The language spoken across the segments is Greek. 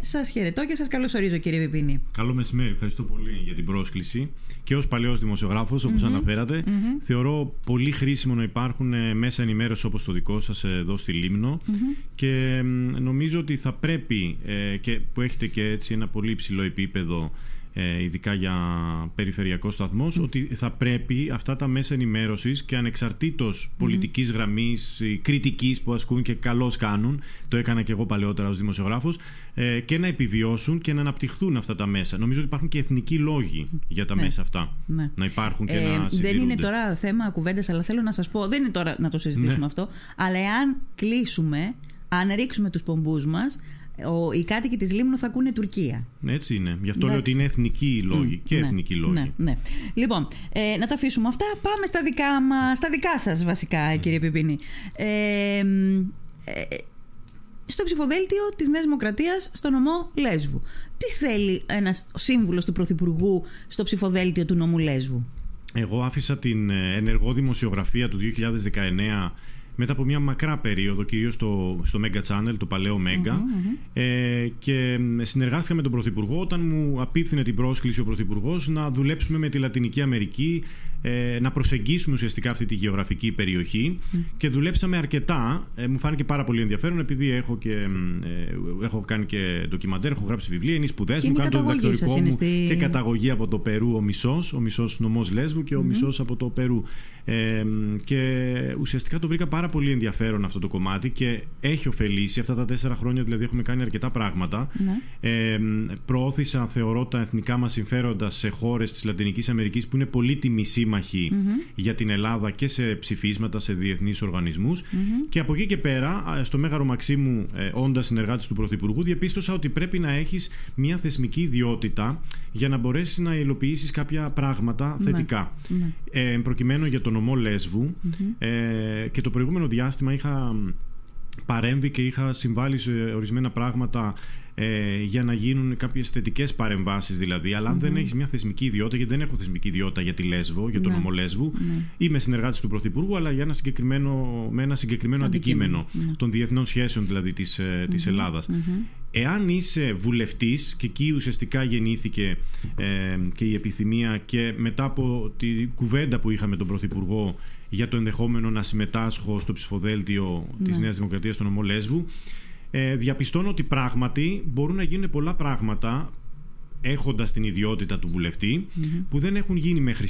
Σας χαιρετώ και σας καλωσορίζω, κύριε Βιπίνη. Καλό μεσημέρι. Ευχαριστώ πολύ για την πρόσκληση. Και ως παλαιός δημοσιογράφος, όπως αναφερατε θεωρώ πολύ χρήσιμο να υπάρχουν ε, μέσα ενημέρωση όπως το δικό σας εδώ στη λιμνο Και νομίζω ότι θα πρέπει, ε, και που έχετε και έτσι ένα πολύ υψηλό επίπεδο ε, ειδικά για περιφερειακό σταθμός, ότι θα πρέπει αυτά τα μέσα ενημέρωσης και ανεξαρτήτως πολιτικής γραμμής, κριτικής που ασκούν και καλώς κάνουν, το έκανα και εγώ παλαιότερα ως δημοσιογράφος, ε, και να επιβιώσουν και να αναπτυχθούν αυτά τα μέσα. Νομίζω ότι υπάρχουν και εθνικοί λόγοι για τα ναι. μέσα αυτά. Ναι. Να υπάρχουν και ε, να συζητούνται. Δεν είναι τώρα θέμα κουβέντας, αλλά θέλω να σας πω, δεν είναι τώρα να το συζητήσουμε ναι. αυτό, αλλά εάν κλείσουμε, αν ρίξουμε τους πομπούς μας, ο, οι κάτοικοι της Λίμνου θα ακούνε Τουρκία. Έτσι είναι. Γι' αυτό λέω ότι είναι εθνικοί λόγοι και ναι, εθνικοί λόγοι. Ναι, ναι. Λοιπόν, ε, να τα αφήσουμε αυτά. Πάμε στα δικά, μα, στα δικά σας βασικά, κύριε Πιπίνη. Ε, ε, στο ψηφοδέλτιο της Νέας Δημοκρατίας στο νομό Λέσβου. Τι θέλει ένας σύμβουλος του Πρωθυπουργού στο ψηφοδέλτιο του νομού Λέσβου; Εγώ άφησα την ε, ενεργό δημοσιογραφία του 2019 μετά από μια μακρά περίοδο, κυρίως στο, στο Mega Channel, το παλαιό Mega. Ε, και συνεργάστηκα με τον Πρωθυπουργό όταν μου απίθυνε την πρόσκληση ο Πρωθυπουργός να δουλέψουμε με τη Λατινική Αμερική, ε, να προσεγγίσουμε ουσιαστικά αυτή τη γεωγραφική περιοχή. Και δουλέψαμε αρκετά. Ε, μου φάνηκε πάρα πολύ ενδιαφέρον, επειδή έχω, και, ε, έχω κάνει και ντοκιμαντέρ, έχω γράψει βιβλία, είναι οι σπουδές μου, κάνω το διδακτορικό μου στη... και καταγωγή από το Περού ο μισός, ο μισός νομός Λέσβου και ο μισός από το Περού. Ε, και ουσιαστικά το βρήκα πάρα πολύ ενδιαφέρον αυτό το κομμάτι και έχει ωφελήσει αυτά τα τέσσερα χρόνια, δηλαδή έχουμε κάνει αρκετά πράγματα. Ναι. Ε, προώθησα, θεωρώ, τα εθνικά μας συμφέροντα σε χώρες της Λατινικής Αμερικής που είναι πολύτιμοι σύμμαχοι για την Ελλάδα και σε ψηφίσματα σε διεθνείς οργανισμούς. Και από εκεί και πέρα, στο Μέγαρο Μαξίμου, ε, όντας συνεργάτης του Πρωθυπουργού, διαπίστωσα ότι πρέπει να έχεις μια θεσμική ιδιότητα για να μπορέσεις να υλοποιήσεις κάποια πράγματα ναι. θετικά. Ναι. Ε, προκειμένου για τον νομό ε, και το προηγούμενο διάστημα είχα παρέμβει και είχα συμβάλει σε ορισμένα πράγματα ε, για να γίνουν κάποιες θετικές παρεμβάσεις δηλαδή. Αλλά αν δεν έχεις μια θεσμική ιδιότητα, γιατί δεν έχω θεσμική ιδιότητα για τη Λέσβο, για τον ναι. νομό Λέσβου, ναι. είμαι συνεργάτης του Πρωθυπουργού, αλλά για ένα συγκεκριμένο, με ένα συγκεκριμένο αντικείμενο, ναι. των διεθνών σχέσεων δηλαδή της της ε, Ελλάδας. Εάν είσαι βουλευτής, και εκεί ουσιαστικά γεννήθηκε ε, και η επιθυμία και μετά από τη κουβέντα που είχαμε τον Πρωθυπουργό για το ενδεχόμενο να συμμετάσχω στο ψηφοδέλτιο ναι. της Νέας Δημοκρατίας στον νομό Λέσβου, ε, διαπιστώνω ότι πράγματι μπορούν να γίνουν πολλά πράγματα έχοντας την ιδιότητα του βουλευτη που δεν έχουν γίνει μέχρι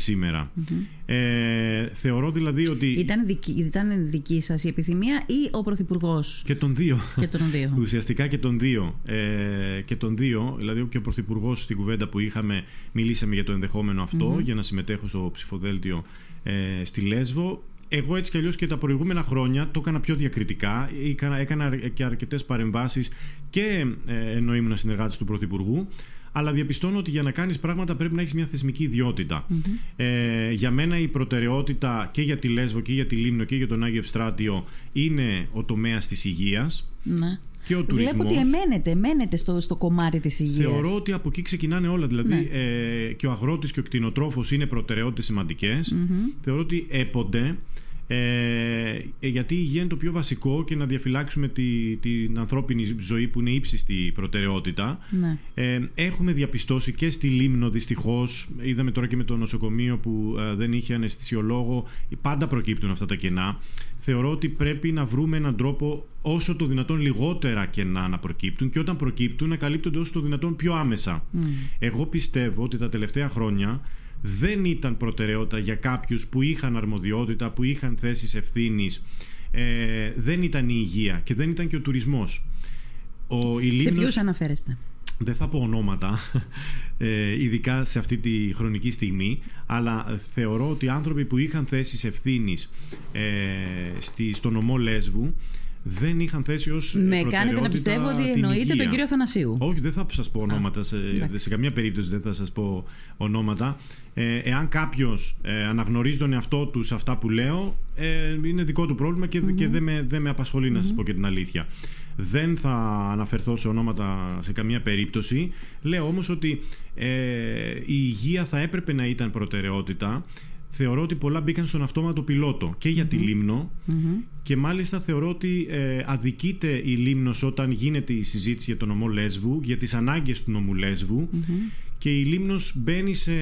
Ε, θεωρώ δηλαδή ότι... Ήταν δική, ήταν δική σας η επιθυμία ή ο Πρωθυπουργός; Και των δύο. Και των δύο. Ουσιαστικά και των δύο. Ε, και των δύο, δηλαδή και ο Πρωθυπουργός στην κουβέντα που είχαμε μιλήσαμε για το ενδεχόμενο για να συμμετέχω στο ψηφοδέλτιο ε, στη Λέσβο εγώ έτσι κι αλλιώς και τα προηγούμενα χρόνια το έκανα πιο διακριτικά. Έκανα, έκανα και αρκετές παρεμβάσεις και ε, ενώ ήμουν συνεργάτης του Πρωθυπουργού. Αλλά διαπιστώνω ότι για να κάνεις πράγματα πρέπει να έχεις μια θεσμική Ε, για μένα η προτεραιότητα και για τη Λέσβο και για τη Λίμνο και για τον Άγιο Ευστράτιο είναι ο τομέας της υγείας. Ναι. Και ο Βλέπω ότι εμένετε, εμένετε στο, στο κομμάτι της υγείας. Θεωρώ ότι από εκεί ξεκινάνε όλα. Δηλαδή ναι. ε, και ο αγρότης και ο κτηνοτρόφος είναι προτεραιότητες Θεωρώ ότι έπονται ε, γιατί η υγεία είναι το πιο βασικό και να διαφυλάξουμε τη, την ανθρώπινη ζωή που είναι ύψιστη προτεραιότητα. Ναι. Ε, έχουμε διαπιστώσει και στη Λίμνο δυστυχώς, είδαμε τώρα και με το νοσοκομείο που ε, δεν είχε αναισθησιολόγο, πάντα προκύπτουν αυτά τα κενά. Θεωρώ ότι πρέπει να βρούμε έναν τρόπο όσο το δυνατόν λιγότερα κενά να προκύπτουν και όταν προκύπτουν να καλύπτονται όσο το δυνατόν πιο άμεσα. Εγώ πιστεύω ότι τα τελευταία χρόνια δεν ήταν προτεραιότητα για κάποιους που είχαν αρμοδιότητα, που είχαν θέσεις ευθύνης. Ε, δεν ήταν η υγεία και δεν ήταν και ο τουρισμός. Ο, η σε ποιους αναφέρεστε; Δεν θα πω ονόματα, ε, ειδικά σε αυτή τη χρονική στιγμή, αλλά θεωρώ ότι άνθρωποι που είχαν θέσεις ευθύνης ε, στη, στο νομό Λέσβου δεν είχαν θέσει ως. Με κάνετε να πιστεύω ότι εννοείται τον κύριο Θανασίου. Όχι, δεν θα σας πω ονόματα. σε, σε καμία περίπτωση δεν θα σας πω ονόματα. Ε, εάν κάποιος ε, αναγνωρίζει τον εαυτό του σε αυτά που λέω, ε, είναι δικό του πρόβλημα και, και δεν με, δεν με απασχολεί να σας πω και την αλήθεια. Δεν θα αναφερθώ σε ονόματα σε καμία περίπτωση. Λέω όμως ότι ε, η υγεία θα έπρεπε να ήταν προτεραιότητα θεωρώ ότι πολλά μπήκαν στον αυτόματο πιλότο και για τη λιμνο και μάλιστα θεωρώ ότι ε, αδικείται η Λίμνος όταν γίνεται η συζήτηση για τον νομό Λέσβου, για τις ανάγκες του νομού και η Λίμνος μπαίνει σε,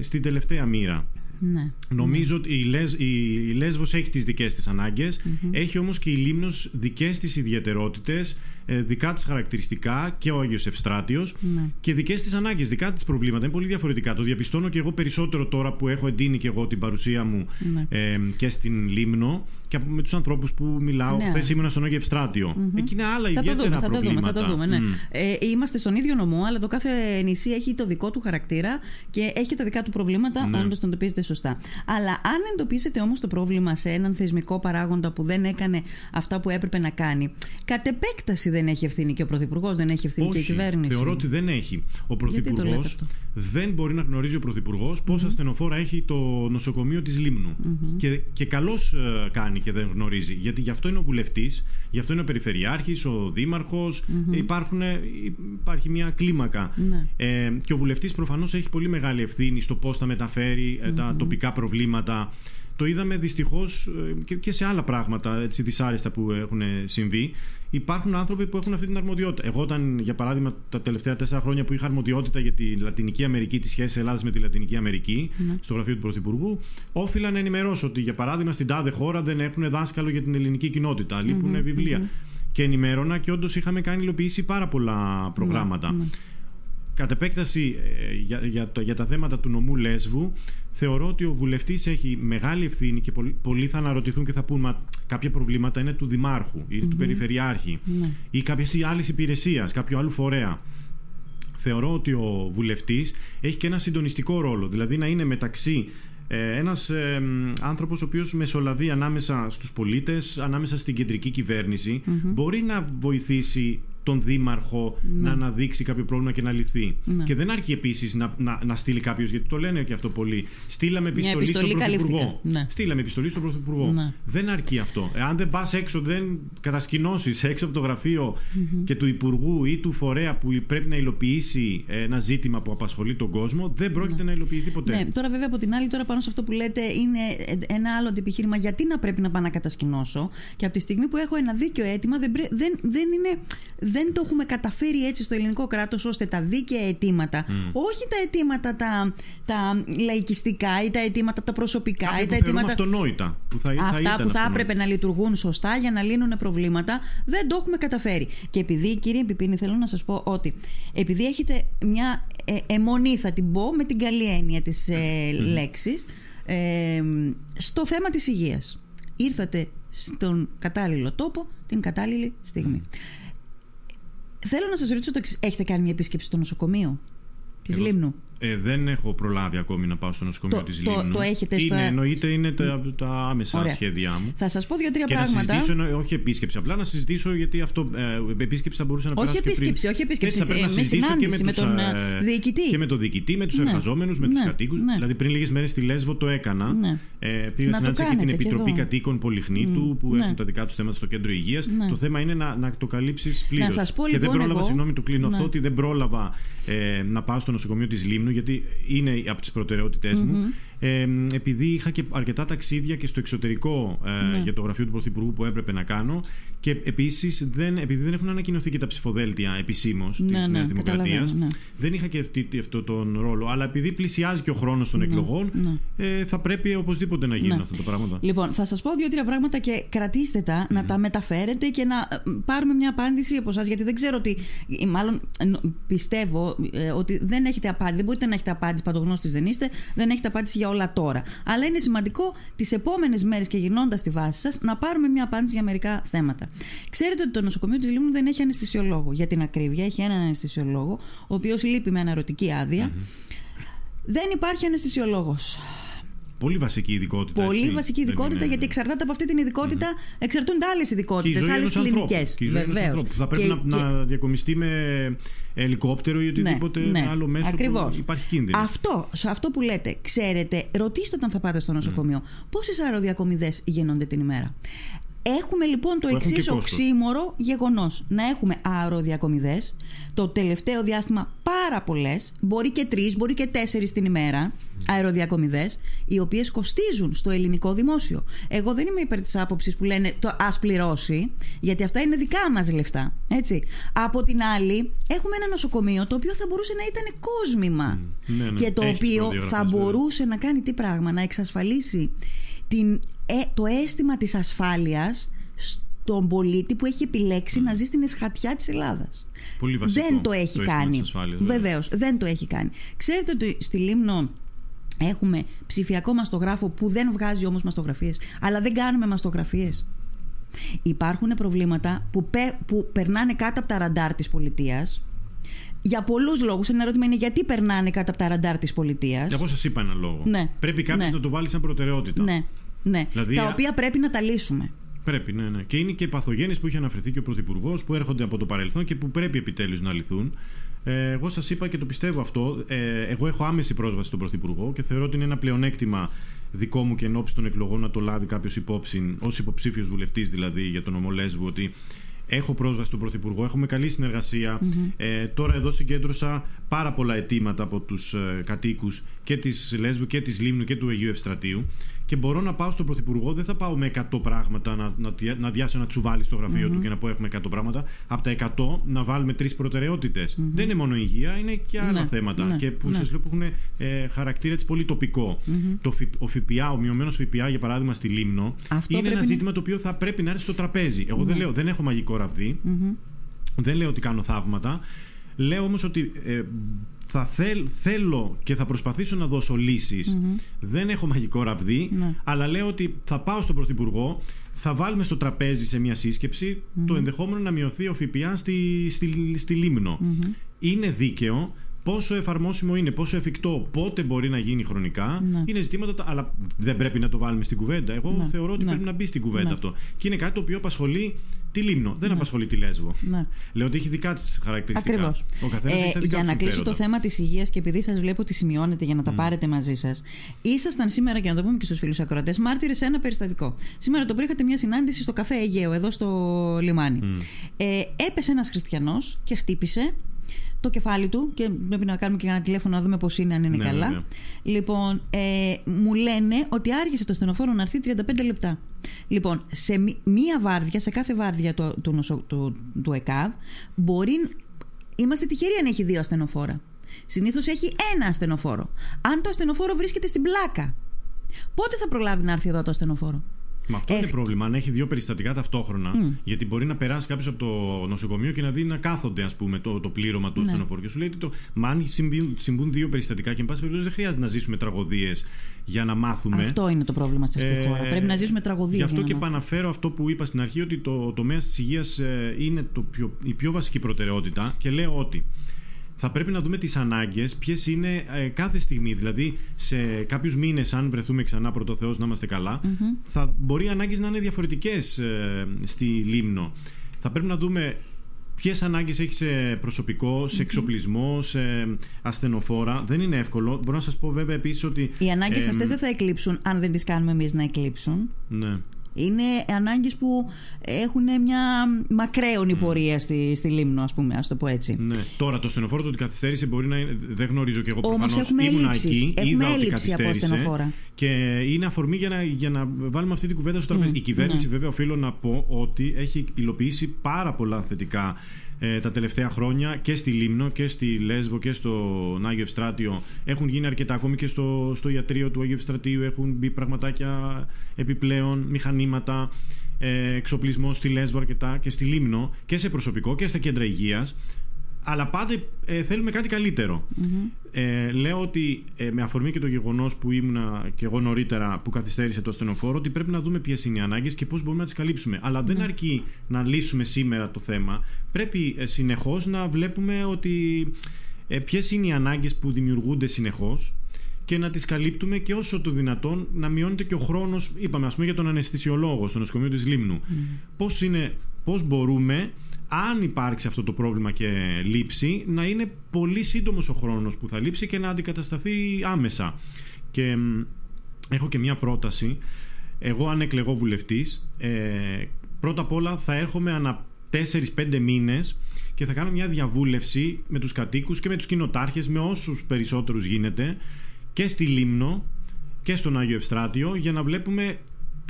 στην τελευταία μοίρα. Ναι. Νομίζω ότι η, Λέσ, η, Λέσβος έχει τις δικές της αναγκες έχει όμως και η Λίμνος δικές της ιδιαιτερότητες ε, δικά της χαρακτηριστικά και ο Άγιος Ευστράτιος ναι. και δικές της ανάγκες, δικά της προβλήματα. Είναι πολύ διαφορετικά. Το διαπιστώνω και εγώ περισσότερο τώρα που έχω εντείνει και εγώ την παρουσία μου Ναι. ε, και στην Λίμνο και από- με τους ανθρώπους που μιλάω. Ναι. Χθες ήμουν στον Άγιο Ευστράτιο. Εκεί είναι άλλα Θα το ιδιαίτερα δούμε, θα το δούμε, προβλήματα. θα το δούμε. Ναι. Μμ. Ε, είμαστε στον ίδιο νομό, αλλά το κάθε νησί έχει το δικό του χαρακτήρα και έχει και τα δικά του προβλήματα, Ναι. όντως το εντοπίζετε σωστά. Αλλά αν εντοπίσετε όμως το πρόβλημα σε έναν θεσμικό παράγοντα που δεν έκανε αυτά που έπρεπε να κάνει, κατ' επέκταση δεν έχει ευθύνη και ο Πρωθυπουργός, δεν έχει ευθύνη και η Όχι, κυβέρνηση. Θεωρώ ότι δεν έχει. Ο Γιατί το λέτε Πρωθυπουργός αυτό; δεν μπορεί να γνωρίζει ο Πρωθυπουργός πόσα ασθενοφόρα έχει το νοσοκομείο της λιμνου Και, και καλώς κάνει και δεν γνωρίζει. Γιατί γι' αυτό είναι ο βουλευτής, γι' αυτό είναι ο Περιφερειάρχης, ο δήμαρχος. Υπάρχει μια κλίμακα. Ναι. Ε, και ο βουλευτής προφανώς έχει πολύ μεγάλη ευθύνη στο πώς θα μεταφέρει ε, τα τοπικά προβλήματα. Το είδαμε δυστυχώς και, και σε άλλα πράγματα έτσι, δυσάρεστα που έχουν συμβεί. Υπάρχουν άνθρωποι που έχουν αυτή την αρμοδιότητα. Εγώ, όταν, για παράδειγμα, τα τελευταία τέσσερα χρόνια που είχα αρμοδιότητα για τη Λατινική Αμερική, τη σχέση Ελλάδας με τη Λατινική Αμερική, στο γραφείο του Πρωθυπουργού, όφυλα να ενημερώσω ότι, για παράδειγμα, στην τάδε χώρα δεν έχουν δάσκαλο για την ελληνική κοινότητα. Λείπουν βιβλία. Και ενημέρωνα και όντως είχαμε κάνει υλοποιήσει πάρα πολλά προγράμματα. Κατ' επέκταση ε, για, για, τα- για τα θέματα του νομού Λέσβου, θεωρώ ότι ο βουλευτής έχει μεγάλη ευθύνη και πολλοί, πολλοί θα αναρωτηθούν και θα πούν Μα κάποια προβλήματα είναι του Δημάρχου ή του Περιφερειάρχη Ναι. ή κάποιας άλλης υπηρεσίας, κάποιου άλλου φορέα. Θεωρώ ότι ο βουλευτής έχει και ένα συντονιστικό ρόλο, δηλαδή να είναι μεταξύ ε, ένας ε, μ, άνθρωπος ο οποίος μεσολαβεί ανάμεσα στους πολίτες, ανάμεσα στην κεντρική κυβέρνηση, μπορεί να βοηθήσει τον δήμαρχο να αναδείξει κάποιο πρόβλημα και να λυθεί. Ναι. Και δεν αρκεί επίσης να, να, να στείλει κάποιος, γιατί το λένε και αυτό πολύ. Στείλαμε επιστολή, επιστολή στον Πρωθυπουργό. καλύφθηκε. Ναι. Στείλαμε επιστολή στον Πρωθυπουργό. Ναι. Δεν αρκεί αυτό. Εάν δεν πας έξω, δεν κατασκηνώσεις έξω από το γραφειο και του Υπουργού ή του φορέα που πρέπει να υλοποιήσει ένα ζήτημα που απασχολεί τον κόσμο, δεν πρόκειται να υλοποιηθεί ποτέ. Ναι, τώρα βέβαια από την άλλη, τώρα πάνω σε αυτό που λέτε, είναι ένα άλλο επιχείρημα. Γιατί να πρέπει να πάω να κατασκηνώσω. Και από τη στιγμή που έχω ένα δίκαιο αίτημα, δεν, πρέ- δεν, δεν, είναι, δεν το έχουμε καταφέρει έτσι στο ελληνικό κράτος, ώστε τα δίκαια αιτήματα, όχι τα αιτήματα τα, τα λαϊκιστικά ή τα αιτήματα τα προσωπικά Κάποια ή που τα θεωρούμε αιτήματα. αυτονόητα. Που θα, θα Αυτά ήταν που θα αυτονόητα. έπρεπε να λειτουργούν σωστά για να λύνουν προβλήματα, δεν το έχουμε καταφέρει. Και επειδή, κύριε Επιπίνη, θέλω να σας πω ότι επειδή έχετε μια ε, αιμονή, θα την πω με την καλή έννοια της ε, λέξης, ε, στο θέμα της υγείας. Ήρθατε στον κατάλληλο τόπο την κατάλληλη στιγμή. Θέλω να σας ρωτήσω το εξής. Έχετε κάνει μια επίσκεψη στο νοσοκομείο της Εγώ- Λίμνου; Ε, δεν έχω προλάβει ακόμη να πάω στο νοσοκομείο Το- της το- Λίμνου. το έχετε είναι, στο- Εννοείται είναι τα, τα άμεσα Ωραία. σχέδιά μου. Θα σας πω δύο-τρία Και να πράγματα. συζητήσω, εννο- όχι επίσκεψη, απλά να συζητήσω γιατί αυτό. Ε, επίσκεψη θα μπορούσε να Όχι περάσει. και πριν. επίσκεψη, όχι επίσκεψη, Έτσι, θα πρέπει ε, να με συζητήσω και συνάντηση με τους, τον, ε, ε, διοικητή. Και με τον διοικητή, με τους Ναι. εργαζόμενους, με Ναι. του κατοίκους. Ναι. Δηλαδή πριν λίγες μέρες στη Λέσβο το έκανα. Ναι. Ε, πήγα Να το συνάντησα και την κάνετε κι Επιτροπή εδώ. Κατοίκων Πολυχνήτου που Ναι. έχουν τα δικά τους θέματα στο κέντρο υγείας. Ναι. Το θέμα είναι να, να το καλύψεις πλήρως. Να σας πω, και λοιπόν, δεν πρόλαβα, εγώ- συγγνώμη, το κλείνω Ναι. αυτό, ότι δεν πρόλαβα ε, να πάω στο νοσοκομείο της Λίμνου γιατί είναι από τις προτεραιότητές μου. Ε, επειδή είχα και αρκετά ταξίδια και στο εξωτερικό ε, Ναι. για το γραφείο του Πρωθυπουργού που έπρεπε να κάνω. Και επίσης, δεν, επειδή δεν έχουν ανακοινωθεί και τα ψηφοδέλτια επισήμως της Ναι, ναι, Νέας Δημοκρατίας, καταλαβαίνω, ναι. δεν είχα και αυτή, αυτό τον ρόλο. Αλλά επειδή πλησιάζει και ο χρόνος των εκλογών, ναι. ε, θα πρέπει οπωσδήποτε να γίνουν Ναι. αυτά τα πράγματα. Λοιπόν, θα σας πω δύο-τρία πράγματα και κρατήστε τα, να τα μεταφέρετε και να ε, πάρουμε μια απάντηση από εσάς. Γιατί δεν ξέρω ότι. ή Μάλλον ε, νο- πιστεύω ε, ότι δεν έχετε απάντηση. Δεν μπορείτε να έχετε απάντηση, παντογνώστης δεν είστε, δεν έχετε απάντηση για όλα τώρα. Αλλά είναι σημαντικό τις επόμενες μέρες και γυρνώντας τη βάση σας να πάρουμε μια απάντηση για μερικά θέματα. Ξέρετε ότι το νοσοκομείο της Λίμνου δεν έχει αναισθησιολόγο. Για την ακρίβεια, έχει έναν αναισθησιολόγο, ο οποίος λείπει με αναρωτική άδεια. Δεν υπάρχει αναισθησιολόγος. Πολύ βασική ειδικότητα. Πολύ έτσι. βασική Δεν ειδικότητα, είναι- γιατί εξαρτάται από αυτή την ειδικότητα, εξαρτούνται άλλες Και η ειδικότητε, ζωή άλλες ενός ανθρώπου. κλινικές. Και η ζωή ενός ανθρώπου. Θα πρέπει να, να διακομιστεί με ελικόπτερο ή οτιδήποτε άλλο μέσο Ναι, Ακριβώς. που υπάρχει κίνδυνο. Αυτό, σε αυτό που λέτε, ξέρετε, ρωτήστε όταν θα πάτε στο νοσοκομείο, πόσες αεροδιακομιδές γίνονται την ημέρα; Έχουμε λοιπόν το Που έχουν και εξής κόστος. οξύμορο γεγονός. Να έχουμε αεροδιακομιδέ. Το τελευταίο διάστημα πάρα πολλές, μπορεί και τρεις, μπορεί και τέσσερις την ημέρα, αεροδιακομιδέ, οι οποίες κοστίζουν στο ελληνικό δημόσιο. Εγώ δεν είμαι υπέρ της άποψης που λένε το ας πληρώσει, γιατί αυτά είναι δικά μας λεφτά. Έτσι. Από την άλλη, έχουμε ένα νοσοκομείο το οποίο θα μπορούσε να ήταν κόσμημα. Ναι, ναι. Και το Έχει τις οποίο προδιαγραφές, θα βέβαια. μπορούσε να κάνει τι πράγμα, να εξασφαλίσει την, ε, το αίσθημα της ασφάλειας στον πολίτη που έχει επιλέξει να ζει στην εσχατιά της Ελλάδας. Πολύ βασικό δεν το έχει αίσθημα κάνει. της ασφάλειας, βέβαια. Βεβαίως, δεν το έχει κάνει. Ξέρετε ότι στη Λίμνο έχουμε ψηφιακό μαστογράφο που δεν βγάζει όμως μαστογραφίες, αλλά δεν κάνουμε μαστογραφίες. Υπάρχουν προβλήματα που, πε- που περνάνε κάτω από τα ραντάρ της πολιτείας για πολλούς λόγους. Ένα ερώτημα είναι γιατί περνάνε κάτω από τα ραντάρ της πολιτείας. Για πώ σας είπα ένα λόγο. Ναι. Πρέπει κάποιος Ναι. να το βάλει σαν προτεραιότητα. Ναι, ναι. Δηλαδή, τα α- οποία πρέπει να τα λύσουμε. Πρέπει, ναι, ναι. Και είναι και παθογένειες που είχε αναφερθεί και ο Πρωθυπουργός που έρχονται από το παρελθόν και που πρέπει επιτέλους να λυθούν. Ε, εγώ σας είπα και το πιστεύω αυτό. Ε, εγώ έχω άμεση πρόσβαση στον Πρωθυπουργό και θεωρώ ότι είναι ένα πλεονέκτημα δικό μου και εν ώψη των εκλογών να το λάβει κάποιος υπόψη, ως υποψήφιος βουλευτής δηλαδή για τον ομολέσβου, ότι έχω πρόσβαση στον Πρωθυπουργό, έχουμε καλή συνεργασία. Ε, τώρα εδώ συγκέντρωσα πάρα πολλά αιτήματα από τους ε, κατοίκους και της Λέσβου και της Λίμνου και του Αγίου Ευστρατείου και μπορώ να πάω στον Πρωθυπουργό. Δεν θα πάω με 100 πράγματα να, να, δια- να διάσω ένα τσουβάλι στο γραφειο του και να πω έχουμε 100 πράγματα. Από τα 100 να βάλουμε τρεις προτεραιότητες. Δεν είναι μόνο υγεία, είναι και άλλα Ναι, θέματα. ναι, και που ναι. σας λέω που έχουν ε, χαρακτήρα έτσι πολύ τοπικό. Το φι, ο ΦΠΑ, ο μειωμένος ΦΠΑ για παράδειγμα στη Λίμνο, Αυτό είναι πρέπει ένα να- ζήτημα το οποίο θα πρέπει να έρθει στο τραπέζι. Εγώ δεν λέω, δεν έχω μαγικό ραβδί. Δεν λέω ότι κάνω θαύματα. Λέω όμως ότι ε, θα θέλ, θέλω και θα προσπαθήσω να δώσω λύσεις. Δεν έχω μαγικό ραβδί, Ναι. αλλά λέω ότι θα πάω στον Πρωθυπουργό, θα βάλουμε στο τραπέζι σε μια σύσκεψη το ενδεχόμενο να μειωθεί ο ΦΠΑ στη, στη, στη Λίμνο. Είναι δίκαιο. Πόσο εφαρμόσιμο είναι, πόσο εφικτό, πότε μπορεί να γίνει χρονικά, Ναι. είναι ζητήματα, τα- αλλά δεν πρέπει να το βάλουμε στην κουβέντα. Εγώ Ναι. θεωρώ ότι Ναι. πρέπει να μπει στην κουβέντα Ναι. αυτό. Και είναι κάτι το οποίο απασχολεί τη Λίμνο, δεν απασχολεί τη Λέσβο. Ναι. Λέω ότι έχει δικά της χαρακτηριστικά. Ακριβώς. Ο καθένας έχει τα δικά για του να κλείσω το συμφέροντα. θέμα της υγείας και επειδή σας βλέπω ότι σημειώνετε για να τα πάρετε μαζί σας, ήσασταν σήμερα, και να το πούμε και στους φίλους ακροατές, μάρτυρες σε ένα περιστατικό. Σήμερα το πρωί είχατε μια συνάντηση στο καφέ Αιγαίο, εδώ στο λιμάνι. Ε, έπεσε ένας χριστιανός και χτύπησε το κεφάλι του και πρέπει να κάνουμε και ένα τηλέφωνο να δούμε πώς είναι, αν είναι Ναι, καλά. βέβαια. Λοιπόν, ε, μου λένε ότι άργησε το στενοφόρο να έρθει 35 λεπτά. Λοιπόν, σε μη- μία βάρδια, σε κάθε βάρδια του, του, νοσο- του, του ΕΚΑΒ, μπορεί. Είμαστε τυχεροί αν έχει δύο ασθενοφόρα. Συνήθως έχει ένα ασθενοφόρο. Αν το ασθενοφόρο βρίσκεται στην πλάκα, πότε θα προλάβει να έρθει εδώ το ασθενοφόρο. Μα αυτό Ε, είναι πρόβλημα. Αν έχει δύο περιστατικά ταυτόχρονα, γιατί μπορεί να περάσει κάποιος από το νοσοκομείο και να δει να κάθονται ας πούμε, το, το πλήρωμα του Ναι. ασθενοφόρου. Και σου λέει ότι το, μα αν συμβεί- συμβούν δύο περιστατικά και εν πάση περιπτώσει δεν χρειάζεται να ζήσουμε τραγωδίες για να μάθουμε. Αυτό είναι το πρόβλημα σε αυτή τη Ε, χώρα. Πρέπει να ζήσουμε τραγωδίες Γι' αυτό για να και μάθουμε. επαναφέρω αυτό που είπα στην αρχή, ότι το τομέα της υγείας είναι το πιο, η πιο βασική προτεραιότητα και λέω ότι θα πρέπει να δούμε τις ανάγκες, ποιες είναι ε, κάθε στιγμή. Δηλαδή, σε κάποιους μήνες, αν βρεθούμε ξανά πρώτο Θεός να είμαστε καλά, θα μπορεί οι ανάγκες να είναι διαφορετικές ε, στη Λίμνο. Θα πρέπει να δούμε ποιες ανάγκες έχει σε προσωπικό, σε εξοπλισμό, σε ασθενοφόρα. Δεν είναι εύκολο. Μπορώ να σας πω βέβαια επίσης ότι. Οι ανάγκες εμ, αυτές δεν θα εκλείψουν αν δεν τις κάνουμε εμείς να εκλείψουν. Ναι. Είναι ανάγκες που έχουν μια μακραίωνη πορεία στη, στη Λίμνο, ας πούμε, ας το πω έτσι. Ναι. Τώρα το στενοφόρο το ότι καθυστέρησε μπορεί να είναι. Δεν γνωρίζω και εγώ Όμως προφανώς. έχουμε Ήμουνα έλλειψεις. εκεί, Έχουμε είδα ότι έλλειψη από καθυστέρησε. στενοφόρα. Και είναι αφορμή για να, για να βάλουμε αυτή την κουβέντα στο τραπέζι. Μμ, Η κυβέρνηση, ναι. βέβαια, οφείλω να πω ότι έχει υλοποιήσει πάρα πολλά θετικά ε, τα τελευταία χρόνια και στη Λίμνο και στη Λέσβο και στον Άγιο Ευστράτιο. Έχουν γίνει αρκετά ακόμη και στο, στο ιατρείο του Αγίου Ευστρατείου. Έχουν μπει πραγματάκια επιπλέον, μηχανήματα, ε, εξοπλισμό στη Λέσβο αρκετά και στη Λίμνο και σε προσωπικό και στα κέντρα υγείας αλλά πάντα ε, θέλουμε κάτι καλύτερο. Ε, λέω ότι ε, με αφορμή και το γεγονός που ήμουνα και εγώ νωρίτερα που καθυστέρησε το ασθενοφόρο, ότι πρέπει να δούμε ποιες είναι οι ανάγκες και πώς μπορούμε να τις καλύψουμε. Αλλά δεν αρκεί να λύσουμε σήμερα το θέμα. Πρέπει ε, συνεχώς να βλέπουμε ότι ε, ποιες είναι οι ανάγκες που δημιουργούνται συνεχώς και να τις καλύπτουμε και όσο το δυνατόν να μειώνεται και ο χρόνος, είπαμε ας πούμε για τον αναισθησιολόγο στο νοσοκομείο της Λίμνου. Πώς, είναι, πώς μπορούμε, αν υπάρξει αυτό το πρόβλημα και λείψει, να είναι πολύ σύντομος ο χρόνος που θα λείψει και να αντικατασταθεί άμεσα. Και μ, έχω και μια πρόταση. εγώ αν εκλεγώ βουλευτής ε, πρώτα απ' όλα θα έρχομαι ανά 4-5 μήνες και θα κάνω μια διαβούλευση με τους κατοίκους και με τους κοινοτάρχες με όσους περισσότερους γίνεται και στη Λίμνο και στον Άγιο Ευστράτιο για να βλέπουμε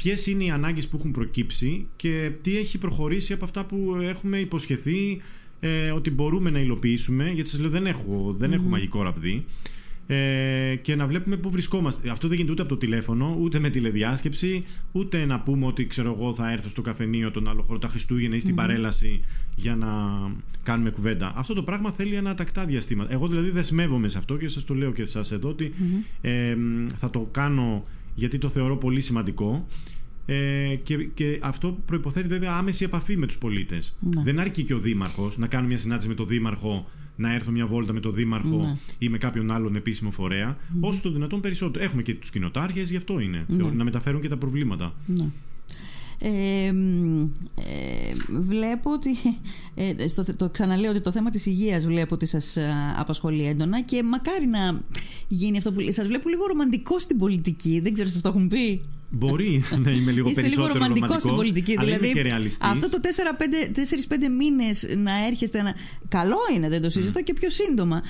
ποιες είναι οι ανάγκες που έχουν προκύψει και τι έχει προχωρήσει από αυτά που έχουμε υποσχεθεί ε, ότι μπορούμε να υλοποιήσουμε γιατί σας λέω δεν έχω, δεν έχω μαγικό ραβδί ε, και να βλέπουμε πού βρισκόμαστε. Αυτό δεν γίνεται ούτε από το τηλέφωνο, ούτε με τηλεδιάσκεψη, ούτε να πούμε ότι ξέρω εγώ θα έρθω στο καφενείο τον άλλο χώρο τα Χριστούγεννα ή στην παρέλαση για να κάνουμε κουβέντα. Αυτό το πράγμα θέλει ένα τακτά διαστήματα. Εγώ δηλαδή δεσμεύομαι σε αυτό και σας το λέω και εσά εδώ ότι ε, θα το κάνω γιατί το θεωρώ πολύ σημαντικό. Ε, και, και αυτό προποθέτει βέβαια άμεση επαφή με τους πολίτες. Ναι. Δεν αρκεί και ο Δήμαρχος να κάνει μια συνάντηση με τον Δήμαρχο να έρθω μια βόλτα με τον Δήμαρχο Ναι. ή με κάποιον άλλον επίσημο φορέα, όσο το δυνατόν περισσότερο. Έχουμε και τους κοινοτάρχες, γι' αυτό είναι. Ναι. Να μεταφέρουν και τα προβλήματα. Ναι. Ε, μ, ε, βλέπω ότι ε, στο, το ξαναλέω ότι το θέμα της υγείας βλέπω ότι σας ε, απασχολεί έντονα και μακάρι να γίνει αυτό που σας βλέπω λίγο ρομαντικό στην πολιτική δεν ξέρω σας το έχουν πει; Μπορεί να είμαι λίγο Είστε λίγο περισσότερο ρομαντικός ρομαντικός, στην πολιτική. αλλά δηλαδή, είμαι και ρεαλιστής. αυτό το 4-5 μήνες να έρχεστε. Να... Καλό είναι, δεν το συζητώ και πιο σύντομα.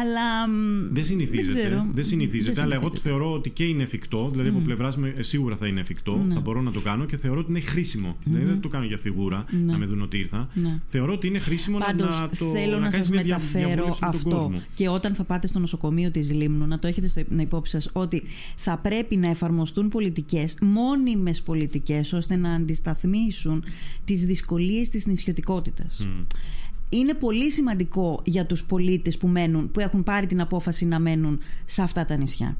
Αλλά. μ, Δεν συνηθίζεται. Δεν, ξέρω. Δεν συνηθίζεται, Δεν αλλά εγώ το συνηθίζεται. θεωρώ ότι και είναι εφικτό. Δηλαδή, από πλευράς μου ε, σίγουρα θα είναι εφικτό. Ναι. Θα μπορώ να το κάνω και θεωρώ ότι είναι χρήσιμο. Δηλαδή, δεν το κάνω για φιγούρα, Ναι. να με δουν ότι ήρθα. Ναι. Θεωρώ ότι είναι χρήσιμο να, Πάντως να το θέλω να, κάνεις σας μια δια- μεταφέρω διαβούλευση με τον αυτό κόσμο. και όταν θα πάτε στο νοσοκομείο της Λίμνου να το έχετε στο να υπόψη σας ότι θα πρέπει να εφαρμοστούν πολιτικές, μόνιμες πολιτικές ώστε να αντισταθμίσουν τις δυσκολίες της νησιωτικότητας. Μμ. Είναι πολύ σημαντικό για τους πολίτες που, μένουν, που έχουν πάρει την απόφαση να μένουν σε αυτά τα νησιά.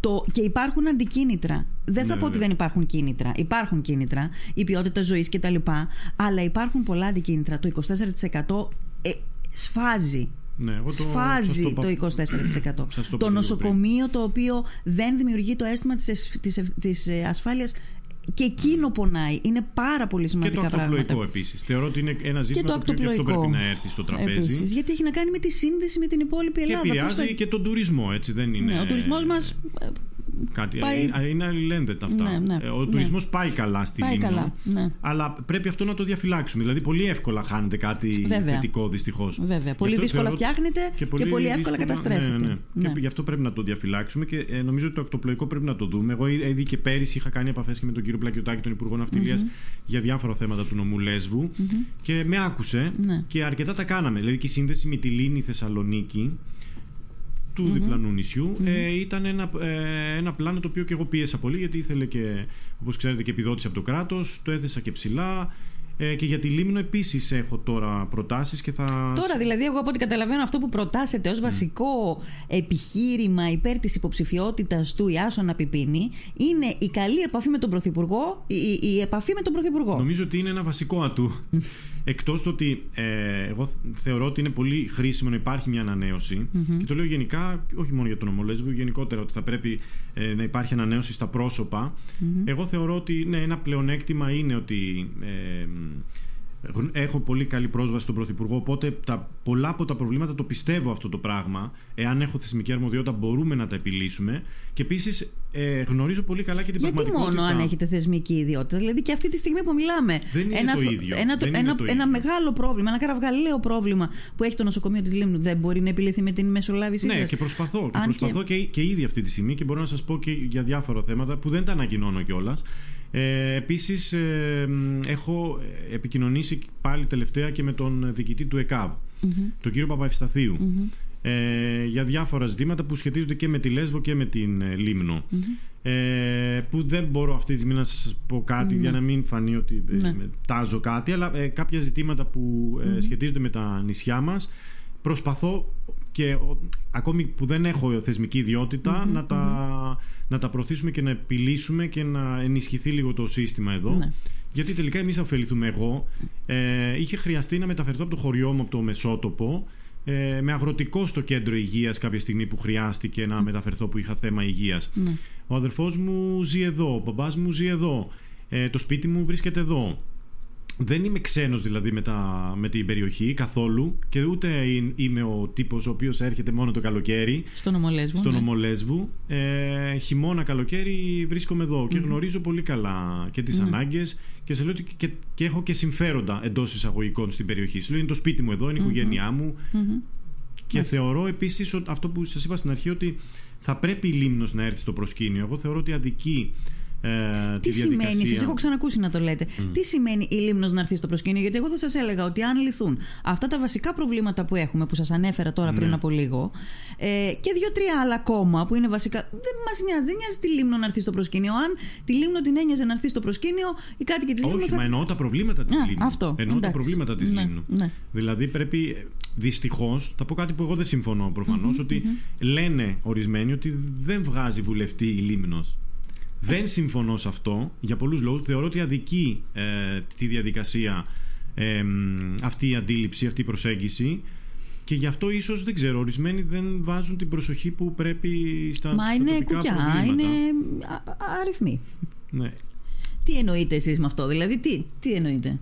Το, και υπάρχουν αντικίνητρα. Δεν θα Ναι, πω ότι βέβαια. δεν υπάρχουν κίνητρα. Υπάρχουν κίνητρα, η ποιότητα ζωής κτλ. Αλλά υπάρχουν πολλά αντικίνητρα. Το 24% ε, σφάζει. Ναι, εγώ το- σας Σφάζει το το, είπα- 24%. Σας το το είπα λίγο νοσοκομείο το οποίο δεν δημιουργεί το αίσθημα της, εσ- της, ευ- της ε, ασφάλειας και εκείνο πονάει. Είναι πάρα πολύ Και το σημαντικά ακτοπλοϊκό πράγματα. επίσης. Θεωρώ ότι είναι ένα Και ζήτημα το το οποίο και αυτό ακτοπλοϊκό. πρέπει να έρθει στο τραπέζι. Επίσης, γιατί έχει να κάνει με τη σύνδεση με την υπόλοιπη Και Ελλάδα. Πώς επηρεάζει θα- και τον τουρισμό, έτσι δεν είναι. Ναι, ο τουρισμός μας ε, Κάτι, πάει- είναι- Είναι αλληλένδετα αυτά. Ναι, ναι, Ε, ο ναι. τουρισμός πάει καλά στη πάει Λίμνο. καλά. Ναι. Αλλά πρέπει αυτό να το διαφυλάξουμε. Δηλαδή, πολύ εύκολα χάνεται κάτι Βέβαια. θετικό δυστυχώς. Βέβαια. Πολύ δύσκολα φτιάχνεται και πολύ εύκολα δύσκολα- καταστρέφεται. Ναι, ναι, ναι. Ναι. Και γι' αυτό πρέπει να το διαφυλάξουμε και ε, νομίζω ότι το ακτοπλοϊκό πρέπει να το δούμε. Εγώ ή- ήδη και πέρυσι είχα κάνει επαφές και με τον κύριο Πλακιωτάκη, τον Υπουργό Ναυτιλίας, για διάφορα θέματα του νομού Λέσβου και με άκουσε Ναι. και αρκετά τα κάναμε. Δηλαδή και η σύνδεση με τη Λίνη Θεσσαλονίκη του διπλανού νησιού. Ε, ήταν ένα, ε, ένα πλάνο το οποίο και εγώ πίεσα πολύ γιατί ήθελε και όπως ξέρετε και επιδότηση από το κράτος. Το έθεσα και ψηλά. Ε, και για τη Λίμνο επίσης έχω τώρα προτάσεις και θα... Τώρα δηλαδή εγώ από ό,τι καταλαβαίνω αυτό που προτάσετε ως βασικό επιχείρημα υπέρ της υποψηφιότητας του Ιάσονα Πιπίνη είναι η καλή επαφή με τον Πρωθυπουργό, η, η επαφή με τον Πρωθυπουργό. Νομίζω ότι είναι ένα βασικό ατού. Εκτός το ότι ε, εγώ θεωρώ ότι είναι πολύ χρήσιμο να υπάρχει μια ανανεωση και το λέω γενικά, όχι μόνο για τον ομολέσβο, γενικότερα ότι θα πρέπει ε, να υπάρχει ανανέωση στα προσωπα Εγώ θεωρώ ότι ναι, ένα πλεονέκτημα είναι ότι ε, γν- έχω πολύ καλή πρόσβαση στον Πρωθυπουργό. Οπότε τα, πολλά από τα προβλήματα το πιστεύω αυτό το πράγμα. Εάν έχω θεσμική αρμοδιότητα, μπορούμε να τα επιλύσουμε. Και επίσης ε, γνωρίζω πολύ καλά και την Γιατί πραγματικότητα. μόνο αν έχετε θεσμική ιδιότητα; Δηλαδή και αυτή τη στιγμή που μιλάμε. Δεν είναι ένα, το φ- ίδιο. Ένα, Δεν είναι ένα, το ένα ίδιο. μεγάλο πρόβλημα, ένα καραυγαλαίο πρόβλημα που έχει το νοσοκομείο της Λίμνου δεν μπορεί να επιλυθεί με την μεσολάβησή Ναι, σας. και προσπαθώ. Και Αν προσπαθώ και... Και, ήδη αυτή τη στιγμή και μπορώ να σας πω και για διάφορα θέματα που δεν τα ανακοινώνω κιόλας. Ε, Επίσης, ε, μ, έχω επικοινωνήσει πάλι τελευταία και με τον διοικητή του ΕΚΑΒ, τον κύριο Παπαευσταθίου, ε, για διάφορα ζητήματα που σχετίζονται και με τη Λέσβο και με την ε, Λίμνο. Ε, που δεν μπορώ αυτή τη στιγμή να σας πω κάτι για να μην φανεί ότι ε, Ναι. με- τάζω κάτι, αλλά ε, κάποια ζητήματα που ε, σχετίζονται με τα νησιά μας. Προσπαθώ και ο- ακόμη που δεν έχω θεσμική ιδιότητα, να, τα, να τα προωθήσουμε και να επιλύσουμε και να ενισχυθεί λίγο το σύστημα εδώ. Ναι. Γιατί τελικά εμείς θα ωφεληθούμε εγώ. Ε, είχε χρειαστεί να μεταφερθώ από το χωριό μου, από το Μεσότοπο, ε, με αγροτικό στο κέντρο υγείας κάποια στιγμή που χρειάστηκε να μεταφερθώ που είχα θέμα υγείας. Ναι. Ο αδερφός μου ζει εδώ, ο μπαμπάς μου ζει εδώ, ε, το σπίτι μου βρίσκεται εδώ. Δεν είμαι ξένος δηλαδή με, τα, με την περιοχή καθόλου και ούτε είμαι ο τύπος ο οποίος έρχεται μόνο το καλοκαίρι στον Ομολέσβου, στον ναι. Ομολέσβου. Ε, χειμώνα καλοκαίρι βρίσκομαι εδώ και γνωρίζω πολύ καλά και τις mm. ανάγκες και σε λέω ότι και, και, έχω και συμφέροντα εντός εισαγωγικών στην περιοχή. Σε λέω είναι το σπίτι μου εδώ, είναι η οικογένειά μου και θεωρώ επίσης αυτό που σας είπα στην αρχή ότι θα πρέπει η Λίμνος να έρθει στο προσκήνιο. Εγώ θεωρώ ότι αδικεί ε, τι σημαίνει, εσεί έχω ξανακούσει να το λέτε, τι σημαίνει η Λίμνος να έρθει στο προσκήνιο, Γιατί εγώ θα σας έλεγα ότι αν λυθούν αυτά τα βασικά προβλήματα που έχουμε, που σας ανέφερα τώρα πριν ναι. από λίγο, ε, και δύο-τρία άλλα ακόμα που είναι βασικά. Δεν μας νοιάζει, δεν νοιάζει τη Λίμνο να έρθει στο προσκήνιο. Αν τη Λίμνο την ένοιαζε να έρθει στο προσκήνιο, οι κάτοικοι της Λίμνου. Όχι, θα... μα εννοώ τα προβλήματα της Λίμνου. Αυτό. Εννοώ τα προβλήματα της ναι, Λίμνου. Ναι. Δηλαδή πρέπει. Δυστυχώς, θα πω κάτι που εγώ δεν συμφωνώ ότι λένε ορισμένοι ότι δεν βγάζει βουλευτή η Λίμνος. Δεν συμφωνώ σε αυτό για πολλούς λόγους. Θεωρώ ότι αδικεί ε, τη διαδικασία ε, αυτή η αντίληψη, αυτή η προσέγγιση και γι' αυτό ίσως δεν ξέρω, ορισμένοι δεν βάζουν την προσοχή που πρέπει στα, Μα στα είναι τοπικά κουκιά, προβλήματα. είναι αριθμοί. Ναι. Τι εννοείτε εσείς με αυτό, δηλαδή τι, τι εννοείτε;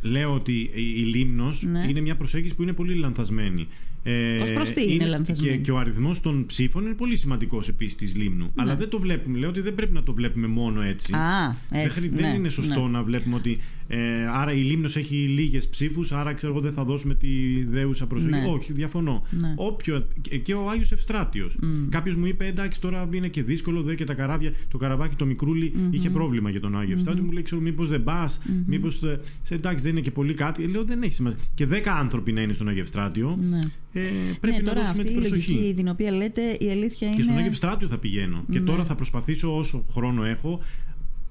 Λέω ότι η Λίμνος Ναι. είναι μια προσέγγιση που είναι πολύ λανθασμένη. Ε, Ως προς τι είναι λανθασμένη; και, και ο αριθμός των ψήφων είναι πολύ σημαντικός επίσης της Λίμνου. Αλλά δεν το βλέπουμε. Λέω ότι δεν πρέπει να το βλέπουμε μόνο έτσι. Ναι. Α, Δεν έτσι, χρει- ναι, δεν είναι σωστό ναι. να βλέπουμε ότι ε, άρα η Λίμνος έχει λίγες ψήφους, άρα ξέρω εγώ δεν θα δώσουμε τη δέουσα προσοχή. Ναι. Όχι, διαφωνώ. Ναι. Όποιο, και- και ο Άγιος Ευστράτιος. Κάποιος μου είπε εντάξει τώρα είναι και δύσκολο, δε και τα καράβια, το καραβάκι το μικρούλι είχε πρόβλημα για τον Άγιο Ευστράτιο. Μου λέει ξέρω μήπως δεν πας, μήπως. εντάξει δεν είναι και πολύ κάτι. Ε, Λέω δεν έχει σημασία. Και δέκα άνθρωποι να είναι στον Άγιο Ευστράτιο. Ναι. Ε, πρέπει ναι, να τώρα δώσουμε αυτή την η προσοχή. λογική την οποία λέτε, η αλήθεια είναι. Και στον Άγιο Ευστράτιο θα πηγαίνω. Και Ναι. τώρα θα προσπαθήσω όσο χρόνο έχω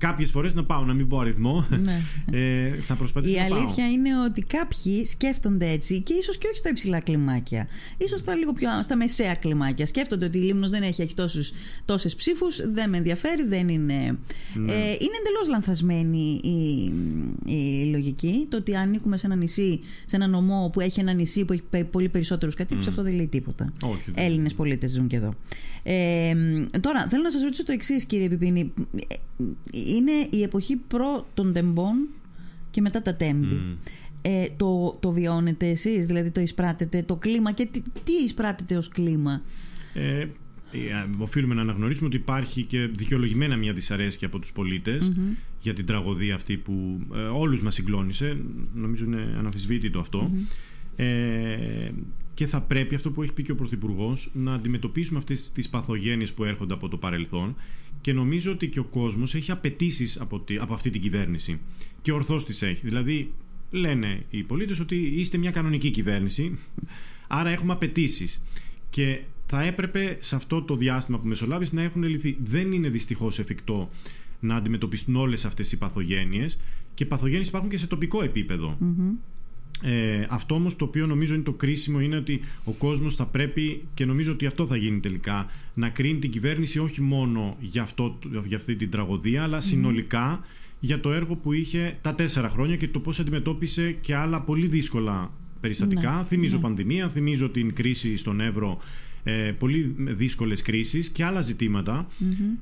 κάποιες φορές να πάω, να μην πω αριθμό. Ναι. Ε, θα προσπαθήσω Η να πάω. αλήθεια είναι ότι κάποιοι σκέφτονται έτσι και ίσως και όχι στα υψηλά κλιμάκια. ίσως στα λίγο πιο στα μεσαία κλιμάκια. Σκέφτονται ότι η Λίμνος δεν έχει, έχει τόσες ψήφους, δεν με ενδιαφέρει, δεν είναι. Ναι. Ε, είναι εντελώς λανθασμένη η, η λογική. Το ότι ανήκουμε σε ένα νησί, σε ένα νομό που έχει ένα νησί που έχει πε- πολύ περισσότερους κατοίκους, αυτό δεν λέει τίποτα. Όχι, δεν. Έλληνες πολίτες ζουν και εδώ. Ε, τώρα, θέλω να σας ρωτήσω το εξής, κύριε Πιπίνη. Ε, Είναι η εποχή προ των τεμπών και μετά τα τέμπη. Ε, το, το βιώνετε εσείς, δηλαδή το εισπράτετε το κλίμα και τι, τι εισπράτετε ως κλίμα; Ε, ε, οφείλουμε να αναγνωρίσουμε ότι υπάρχει και δικαιολογημένα μια δυσαρέσκεια από τους πολιτες για την τραγωδία αυτή που ε, όλους μας συγκλώνησε. Νομίζω είναι αναμφισβήτητο αυτό. Ε, και θα πρέπει αυτό που έχει πει και ο Πρωθυπουργός να αντιμετωπίσουμε αυτές τις παθογένειες που έρχονται από το παρελθόν και νομίζω ότι και ο κόσμος έχει απαιτήσεις από, τη- από αυτή την κυβέρνηση και ορθώς τις έχει. Δηλαδή λένε οι πολίτες ότι είστε μια κανονική κυβέρνηση άρα έχουμε απαιτήσεις. και θα έπρεπε σε αυτό το διάστημα που μεσολάβησε να έχουν λυθεί. Δεν είναι δυστυχώς εφικτό να αντιμετωπιστούν όλες αυτές οι παθογένειες και παθογένειες υπάρχουν και σε τοπικό επίπεδο. Ε, αυτό όμως το οποίο νομίζω είναι το κρίσιμο είναι ότι ο κόσμος θα πρέπει και νομίζω ότι αυτό θα γίνει τελικά να κρίνει την κυβέρνηση όχι μόνο για, αυτό, για αυτή την τραγωδία αλλά συνολικά για το έργο που είχε τα τέσσερα χρόνια και το πώς αντιμετώπισε και άλλα πολύ δύσκολα περιστατικά. Ναι, θυμίζω ναι. πανδημία, θυμίζω την κρίση στον Εύρο ε, πολύ δύσκολες κρίσεις και άλλα ζητήματα,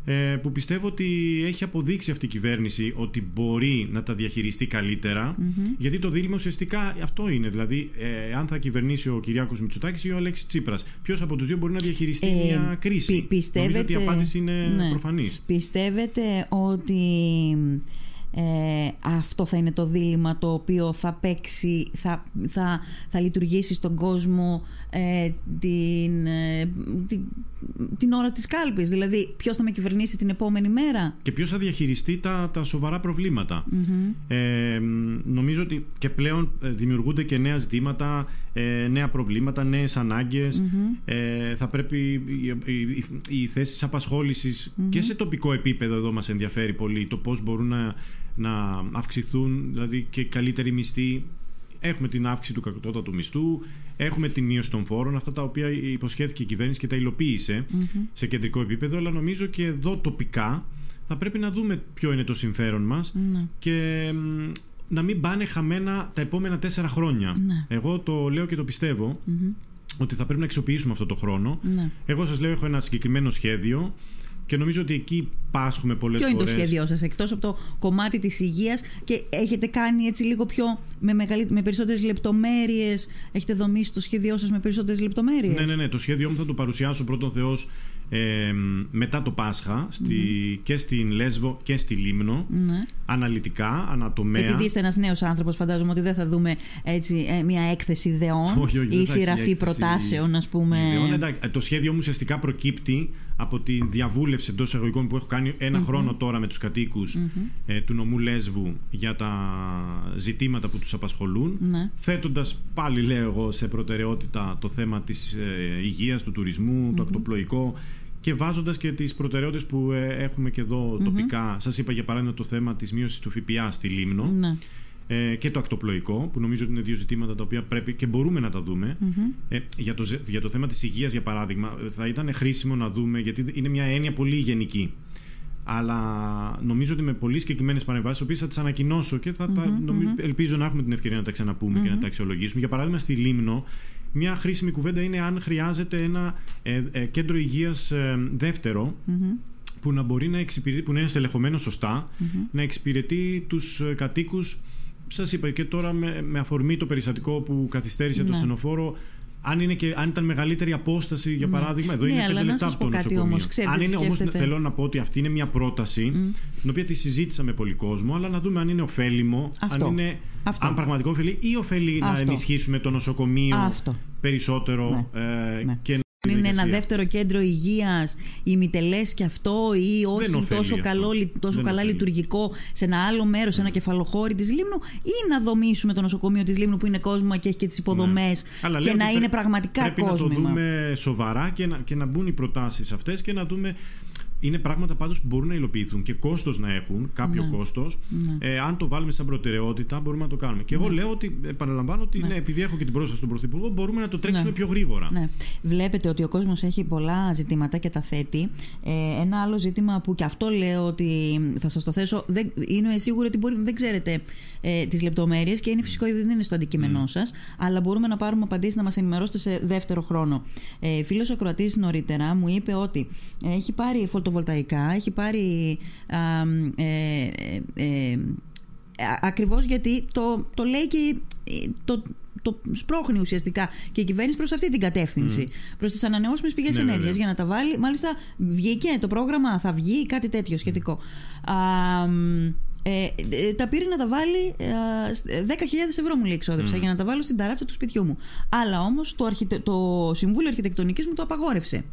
ε, που πιστεύω ότι έχει αποδείξει αυτή η κυβέρνηση ότι μπορεί να τα διαχειριστεί καλύτερα γιατί το δίλημα ουσιαστικά αυτό είναι. Δηλαδή ε, αν θα κυβερνήσει ο Κυριάκος Μητσοτάκης ή ο Αλέξης Τσίπρας ποιος από τους δύο μπορεί να διαχειριστεί Ε, μια κρίση; πι- πιστεύετε- νομίζω ότι η απάντηση είναι Ναι. προφανής. Πιστεύετε ότι ε, αυτό θα είναι το δίλημα το οποίο θα παίξει, θα, θα, θα λειτουργήσει στον κόσμο ε, την, ε, την, την ώρα της κάλπης. Δηλαδή, ποιος θα με κυβερνήσει την επόμενη μέρα; και ποιος θα διαχειριστεί τα, τα σοβαρά προβλήματα; Ε, μ, νομίζω ότι και πλέον ε, δημιουργούνται και νέα ζητήματα, ε, νέα προβλήματα, νέες ανάγκες. Ε, θα πρέπει οι, οι, οι θέσεις απασχόλησης και σε τοπικό επίπεδο εδώ μας ενδιαφέρει πολύ το πώς μπορούν να, να αυξηθούν δηλαδή και καλύτεροι μισθοί. Έχουμε την αύξηση του κατώτατου μισθού, έχουμε τη μείωση των φόρων, αυτά τα οποία υποσχέθηκε η κυβέρνηση και τα υλοποίησε σε κεντρικό επίπεδο, αλλά νομίζω και εδώ τοπικά θα πρέπει να δούμε ποιο είναι το συμφέρον μας Ναι. και μ, να μην πάνε χαμένα τα επόμενα τέσσερα χρόνια. Ναι. Εγώ το λέω και το πιστευω ότι θα πρέπει να αξιοποιήσουμε αυτό το χρόνο. Ναι. Εγώ σας λέω έχω ένα συγκεκριμένο σχέδιο και νομίζω ότι εκεί πάσχουμε πολλές φορέ. Ποιο είναι το σχέδιό σας, εκτός από το κομμάτι της υγείας και έχετε κάνει έτσι λίγο πιο. με, με περισσότερες λεπτομέρειες, έχετε δομήσει το σχέδιό σας με περισσότερες λεπτομέρειες; Ναι, ναι, ναι. Το σχέδιό μου θα το παρουσιάσω πρώτον Θεός ε, μετά το Πάσχα στη, και στην Λέσβο και στη Λίμνο. Ναι. Αναλυτικά, ανατομέα. Επειδή είστε ένας νέος άνθρωπος, φαντάζομαι ότι δεν θα δούμε έτσι, ε, μια έκθεση ιδεών ή σειραφή προτάσεων, ας πούμε. Ιδεών, το σχέδιό μου ουσιαστικά προκύπτει από τη διαβούλευση εντός εισαγωγικών που έχω κάνει χρόνο τώρα με τους κατοικου ε, του νομού Λέσβου για τα ζητήματα που τους απασχολούν. Ναι. Θέτοντας πάλι, λέω εγώ, σε προτεραιότητα το θέμα της ε, υγείας, του τουρισμου το ακτοπλοϊκό και βάζοντας και τις προτεραιότητες που ε, έχουμε και εδώ τοπικά. Σας είπα για παράδειγμα το θέμα της μείωσης του ΦΠΑ στη Λίμνο. Ναι. Ε, και το ακτοπλοϊκό, που νομίζω ότι είναι δύο ζητήματα τα οποία πρέπει και μπορούμε να τα δούμε. Ε, για, το, για το θέμα της υγείας, για παράδειγμα, θα ήταν χρήσιμο να δούμε, γιατί είναι μια έννοια πολύ γενική. Αλλά νομίζω ότι με πολύ συγκεκριμένες παρεμβάσεις, οποίες θα τις ανακοινώσω και θα τα, ελπίζω να έχουμε την ευκαιρία να τα ξαναπούμε και να τα αξιολογήσουμε. Για παράδειγμα, στη Λίμνο, μια χρήσιμη κουβέντα είναι αν χρειάζεται ένα ε, ε, κέντρο υγείας ε, δευτερο που να μπορεί να εξυπηρετεί, που να είναι στελεχωμένο να εξυπηρετεί τους κατοίκους. Σας είπα και τώρα με, με αφορμή το περιστατικό που καθυστέρησε ναι. το στενοφόρο αν, είναι και, αν ήταν μεγαλύτερη απόσταση, για ναι. παράδειγμα, εδώ ναι, είναι 5 λεπτά από το νοσοκομείο. Όμως, ξέρετε, αν είναι όμως, θέλω να πω ότι αυτή είναι μια πρόταση, mm. την οποία τη συζήτησα με πολύ κόσμο, αλλά να δούμε αν είναι ωφέλιμο, Αυτό. αν, είναι, Αυτό. αν πραγματικό ωφελεί ή ωφελεί να ενισχύσουμε το νοσοκομείο Αυτό. περισσότερο ναι. Ε, ναι. και είναι ένα δεύτερο κέντρο υγείας, ημιτελέ και αυτό, ή όχι τόσο, καλό, τόσο καλά λειτουργικό σε ένα άλλο μέρος, σε ένα κεφαλοχώρι της Λίμνου, ή να δομήσουμε το νοσοκομείο της Λίμνου που είναι κόσμο και έχει και τις υποδομές ναι. και να είναι πραγματικά πρέπει κόσμο. Πρέπει να το δούμε σοβαρά και να, και να μπουν οι προτάσεις αυτές και να δούμε είναι πράγματα πάντως που μπορούν να υλοποιηθούν και κόστος να έχουν, κάποιο ναι. κόστος. Ναι. Ε, αν το βάλουμε σαν προτεραιότητα, μπορούμε να το κάνουμε. Και εγώ ναι. λέω ότι, επαναλαμβάνω ότι ναι. ναι. επειδή έχω και την πρόσβαση στον Πρωθυπουργό, μπορούμε να το τρέξουμε ναι. πιο γρήγορα. Ναι. Βλέπετε ότι ο κόσμος έχει πολλά ζητήματα και τα θέτει. Ε, ένα άλλο ζήτημα που και αυτό λέω ότι θα σας το θέσω, δεν, είναι σίγουρο ότι μπορεί, δεν ξέρετε ε, τις λεπτομέρειες και είναι φυσικό ότι δεν είναι στο αντικείμενό mm. σας, αλλά μπορούμε να πάρουμε απαντήσεις να μας ενημερώσετε σε δεύτερο χρόνο. Ε, φίλος ο Κροατής νωρίτερα μου είπε ότι έχει πάρει φωτοβολταϊκά, έχει πάρει ε, ε, ε, ακριβώς γιατί το, το λέει και το, το σπρώχνει ουσιαστικά και η κυβέρνηση προς αυτή την κατεύθυνση. Mm. Προς τις ανανεώσιμες πηγές ναι, ενέργειας για να τα βάλει. Μάλιστα, βγήκε το πρόγραμμα, θα βγει κάτι τέτοιο σχετικό. Α, ε, ε, τα πήρε να τα βάλει. Ε, 10.000 ευρώ μου λέει εξόδεψα για να τα βάλω στην ταράτσα του σπιτιού μου. Αλλά όμως το, το Συμβούλιο Αρχιτεκτονικής μου το απαγόρευσε.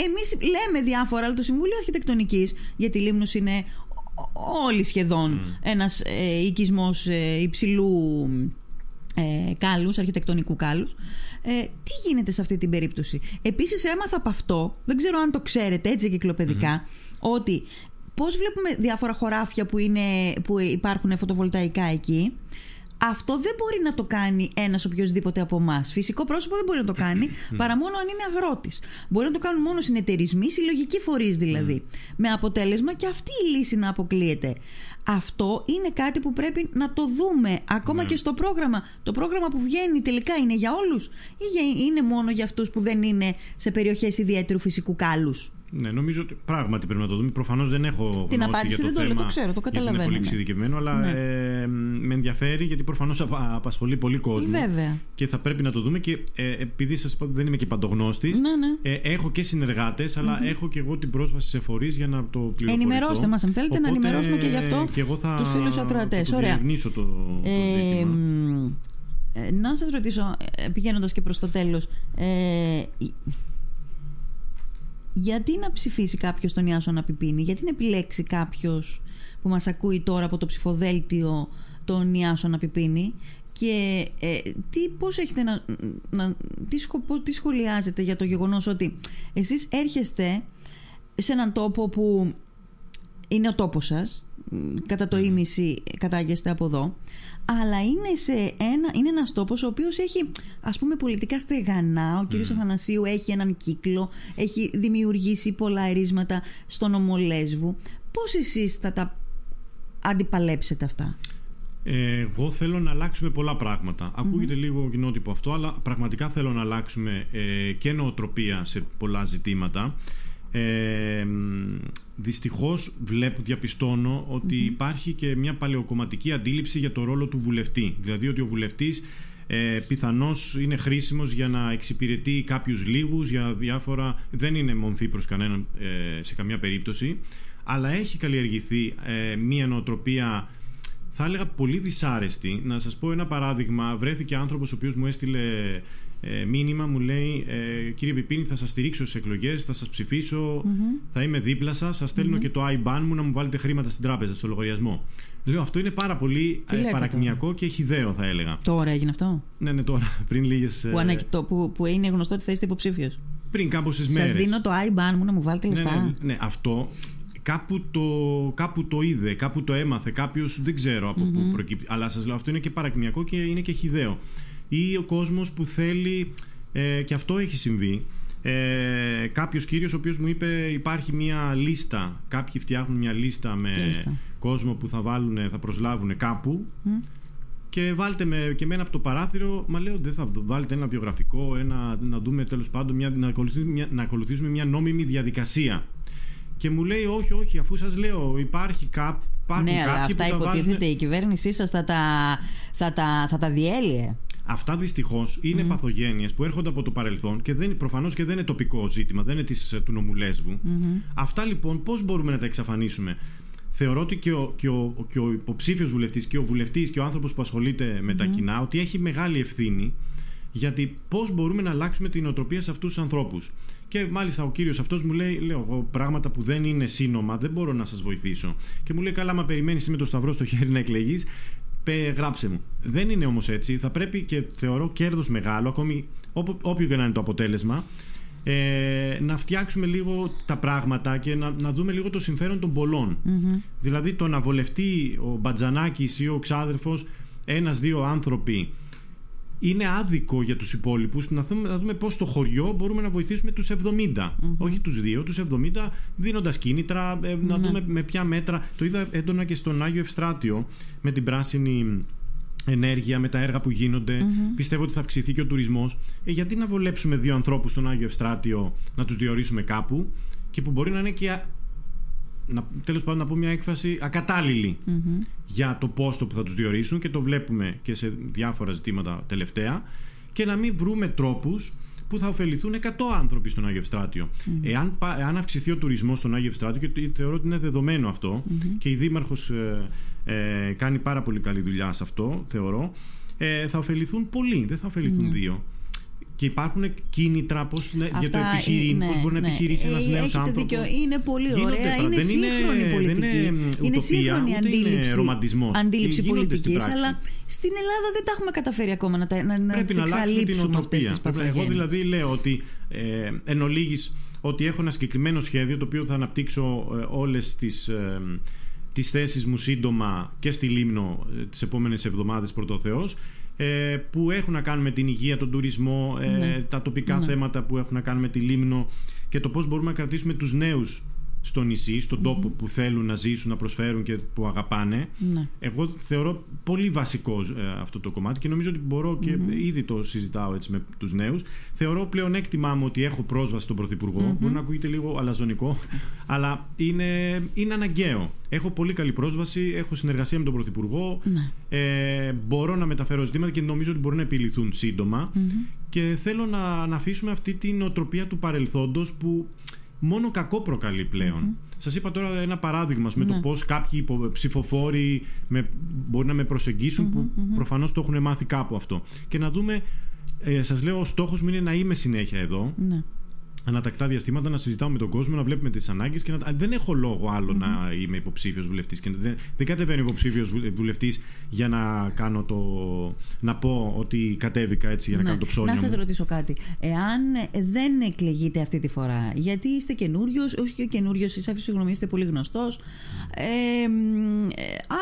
Εμείς λέμε διάφορα, αλλά το Συμβούλιο Αρχιτεκτονικής, γιατί η Λίμνος είναι όλοι σχεδόν mm. ένας ε, οικισμός ε, υψηλού ε, κάλους, αρχιτεκτονικού κάλους. Ε, τι γίνεται σε αυτή την περίπτωση; Επίσης έμαθα από αυτό, δεν ξέρω αν το ξέρετε έτσι κυκλοπαιδικά, ότι πώς βλέπουμε διάφορα χωράφια που, είναι, που υπάρχουν φωτοβολταϊκά εκεί αυτό δεν μπορεί να το κάνει ένας οποιοδήποτε από εμάς. Φυσικό πρόσωπο δεν μπορεί να το κάνει παρά μόνο αν είναι αγρότης. Μπορεί να το κάνουν μόνο συνεταιρισμοί, συλλογικοί φορείς δηλαδή. Με αποτέλεσμα και αυτή η λύση να αποκλείεται. Αυτό είναι κάτι που πρέπει να το δούμε ακόμα ναι. και στο πρόγραμμα. Το πρόγραμμα που βγαίνει τελικά είναι για όλους ή είναι μόνο για αυτούς που δεν είναι σε περιοχές ιδιαίτερου φυσικού κάλους; Ναι, νομίζω ότι πράγματι πρέπει να το δούμε. Προφανώς δεν έχω Την απάντηση δεν το, θέμα, το ξέρω, το καταλαβαίνω. Είναι πολύ εξειδικευμένο, αλλά ναι. ε, με ενδιαφέρει γιατί προφανώς απασχολεί πολύ κόσμο. Βέβαια. Και θα πρέπει να το δούμε. Και ε, επειδή σας είπα δεν είμαι και παντογνώστης, ναι, ναι. ε, έχω και συνεργάτες, αλλά έχω και εγώ την πρόσβαση σε φορείς για να το πληροφορήσω. Ενημερώστε μας, αν θέλετε, Οπότε, να ενημερώσουμε και γι' αυτό τους φίλους ακροατές. Ωραία. Το, το ε, ζήτημα. Ε, να σας ρωτήσω, ε, πηγαίνοντας και προς το τέλος. Ε, γιατί να ψηφίσει κάποιος τον Ιάσονα Πιπίνη, γιατί να επιλέξει κάποιος που μας ακούει τώρα από το ψηφοδέλτιο τον Ιάσονα Πιπίνη και ε, τι, πώς έχετε να, να τι, σχο, τι σχολιάζετε για το γεγονός ότι εσείς έρχεστε σε έναν τόπο που είναι ο τόπος σας. Κατά το ίμιση κατάγεστε από εδώ. Αλλά είναι, σε ένα, είναι ένας τόπος ο οποίος έχει ας πούμε πολιτικά στεγανά. Ο κύριος mm. Αθανασίου έχει έναν κύκλο έχει δημιουργήσει πολλά ερίσματα στον ομολέσβου. Πώς εσείς θα τα αντιπαλέψετε αυτά; Εγώ θέλω να αλλάξουμε πολλά Ακούγεται λίγο κοινότυπο αυτό, αλλά πραγματικά θέλω να αλλάξουμε ε, και νοοτροπία σε πολλά ζητήματα. Ε, δυστυχώς βλέπω, διαπιστώνω ότι υπάρχει και μια παλαιοκομματική αντίληψη για το ρόλο του βουλευτή. Δηλαδή ότι ο βουλευτής ε, πιθανώς είναι χρήσιμος για να εξυπηρετεί κάποιους λίγους για διάφορα... Δεν είναι μομφή προς κανέναν ε, σε καμία περίπτωση αλλά έχει καλλιεργηθεί ε, μια νοοτροπία θα έλεγα πολύ δυσάρεστη. Να σας πω ένα παράδειγμα. Βρέθηκε άνθρωπος ο οποίος μου έστειλε ε, μήνυμα, μου λέει ε, κύριε Πιπίνη θα σας στηρίξω στις εκλογές, θα σας ψηφισω θα είμαι δίπλα σας, σας στελνω και το IBAN μου να μου βάλετε χρήματα στην τράπεζα, στο λογαριασμό. Λέω αυτό είναι πάρα πολύ ε, παρακμιακό και χιδαίο θα έλεγα. Τώρα έγινε αυτό; Ναι, ναι, τώρα. Πριν λίγες... Που, ανα... που, που είναι γνωστό ότι θα είστε υποψήφιος; Πριν κάποιες μέρες. Σας δίνω το IBAN μου να μου βάλετε λεφτά; Ναι, ναι, ναι, αυτό κάπου το, κάπου το είδε, κάπου το έμαθε, κάποιος δεν ξέρω από πού προκύπτει. Αλλά σας λέω, αυτό είναι και παρακμιακό και είναι και χιδαίο. Ή ο κόσμος που θέλει, ε, και αυτό έχει συμβεί, ε, κάποιος κύριος ο οποίος μου είπε υπάρχει μια λίστα κάποιοι φτιάχνουν μια λίστα με κόσμο που θα, βάλουν, θα προσλάβουν κάπου και βάλτε με και εμένα από το παράθυρο μα λέω δεν θα βάλετε ένα βιογραφικό ένα, να δούμε τέλος πάντων μια, να, ακολουθήσουμε μια, να ακολουθήσουμε μια νόμιμη διαδικασία και μου λέει όχι, όχι, αφού σας λέω υπάρχει κάπου ναι, αλλά αυτά υποτίθεται βάζουν... η κυβέρνησή σας θα τα, θα τα, θα τα διέλυε. Αυτά δυστυχώς είναι mm. παθογένειες που έρχονται από το παρελθόν και δεν, προφανώς και δεν είναι τοπικό ζήτημα, δεν είναι της, του νομουλέσβου. Αυτά λοιπόν πώς μπορούμε να τα εξαφανίσουμε; Θεωρώ ότι και ο, και ο, και ο υποψήφιος βουλευτής και ο βουλευτής και ο άνθρωπος που ασχολείται με τα κοινά ότι έχει μεγάλη ευθύνη γιατί πώς μπορούμε να αλλάξουμε την οτροπία σε αυτούς τους ανθρώπους. Και μάλιστα ο κύριος αυτός μου λέει: Λέω πράγματα που δεν είναι σύνομα, δεν μπορώ να σας βοηθήσω. Και μου λέει: Καλά, μα περιμένεις με το σταυρό στο χέρι να εκλεγείς, γράψε μου. Δεν είναι όμως έτσι. Θα πρέπει και θεωρώ κέρδος μεγάλο, ακόμη όποιο και να είναι το αποτέλεσμα, ε, να φτιάξουμε λίγο τα πράγματα και να, να δούμε λίγο το συμφέρον των πολλων Δηλαδή το να βολευτεί ο Μπατζανάκης ή ο ξάδερφος ένα-δύο άνθρωποι είναι άδικο για τους υπόλοιπους να δούμε, να δούμε πώς στο χωριό μπορούμε να βοηθήσουμε τους 70 όχι τους δύο, τους 70 δίνοντας κίνητρα ε, να ναι. δούμε με ποια μέτρα. Το είδα έντονα και στον Άγιο Ευστράτιο με την πράσινη ενέργεια, με τα έργα που γίνονται. Πιστεύω ότι θα αυξηθεί και ο τουρισμός. Ε, γιατί να βολέψουμε δύο ανθρώπους στον Άγιο Ευστράτιο να τους διορίσουμε κάπου και που μπορεί να είναι και να, τέλος πάντων να πω μια έκφραση για το πόστο που θα τους διορίσουν και το βλέπουμε και σε διάφορα ζητήματα τελευταία και να μην βρούμε τρόπους που θα ωφεληθούν 100 άνθρωποι στον Άγιο Ευστράτιο. Εάν, εάν αυξηθεί ο τουρισμός στον Άγιο Ευστράτιο και θεωρώ ότι είναι δεδομένο και η Δήμαρχος ε, ε, κάνει πάρα πολύ καλή δουλειά σε αυτό θεωρώ ε, θα ωφεληθούν πολλοί, δεν θα ωφεληθούν δύο. Και υπάρχουν κίνητρα πώς, για το επιχειρήν, ναι, πώς μπορεί να ναι. επιχειρήσει ένας ε, νέος άνθρωπος. Δίκιο. Είναι πολύ ωραία, είναι δεν σύγχρονη είναι, πολιτική. Δεν είναι, ουτοπία, είναι σύγχρονη αντίληψη, είναι ρομαντισμός. αντίληψη πολιτικής, αλλά στην Ελλάδα δεν τα έχουμε καταφέρει ακόμα να, τα, να, να τις εξαλείψουμε αυτές τις Εγώ δηλαδή λέω ότι ε, εν ολίγης, ότι έχω ένα συγκεκριμένο σχέδιο το οποίο θα αναπτύξω ε, όλες τις... Ε, τις θέσεις μου σύντομα και στη Λίμνο ε, τις επόμενες εβδομάδες πρωτοθεώς ε, που έχουν να κάνουν με την υγεία, τον τουρισμό, ε, ναι. τα τοπικά ναι. θέματα που έχουν να κάνουν με τη Λίμνο και το πώς μπορούμε να κρατήσουμε τους νέους στο νησί, στον τόπο που θέλουν να ζήσουν, να προσφέρουν και που αγαπάνε. Ναι. Εγώ θεωρώ πολύ βασικό ε, αυτό το κομμάτι και νομίζω ότι μπορώ και ήδη το συζητάω έτσι με τους νέους. Θεωρώ πλέον έκτιμά μου ότι έχω πρόσβαση στον Πρωθυπουργό. Μπορεί να ακούγεται λίγο αλαζονικό, αλλά είναι, είναι αναγκαίο. Έχω πολύ καλή πρόσβαση, έχω συνεργασία με τον Πρωθυπουργό, ναι. ε, μπορώ να μεταφέρω ζητήματα και νομίζω ότι μπορούν να επιληθούν Και θέλω να, να αφήσουμε αυτή την οτροπία του παρελθόντος που μόνο κακό προκαλεί πλέον. Mm-hmm. Σας είπα τώρα ένα παράδειγμα με το ναι. πώς κάποιοι ψηφοφόροι με, μπορεί να με προσεγγισουν που προφανώς το έχουν μάθει κάπου αυτό. Και να δούμε, ε, σας λέω ο στόχος μου είναι να είμαι συνέχεια εδώ. Ναι ανατακτά διαστήματα να συζητάω με τον κόσμο, να βλέπουμε τις ανάγκες και να. Δεν έχω λόγο άλλο mm-hmm. να είμαι υποψήφιος βουλευτής. Δεν, δεν κατεβαίνω υποψήφιος βουλευτής για να κάνω το. να πω ότι κατέβηκα έτσι για να ναι. κάνω το ψώνιο. Να σας ρωτήσω κάτι. Εάν δεν εκλεγείτε αυτή τη φορά, γιατί είστε καινούριος, όχι και καινούριος, εσεί συγγνώμη, είστε πολύ γνωστός. Ε,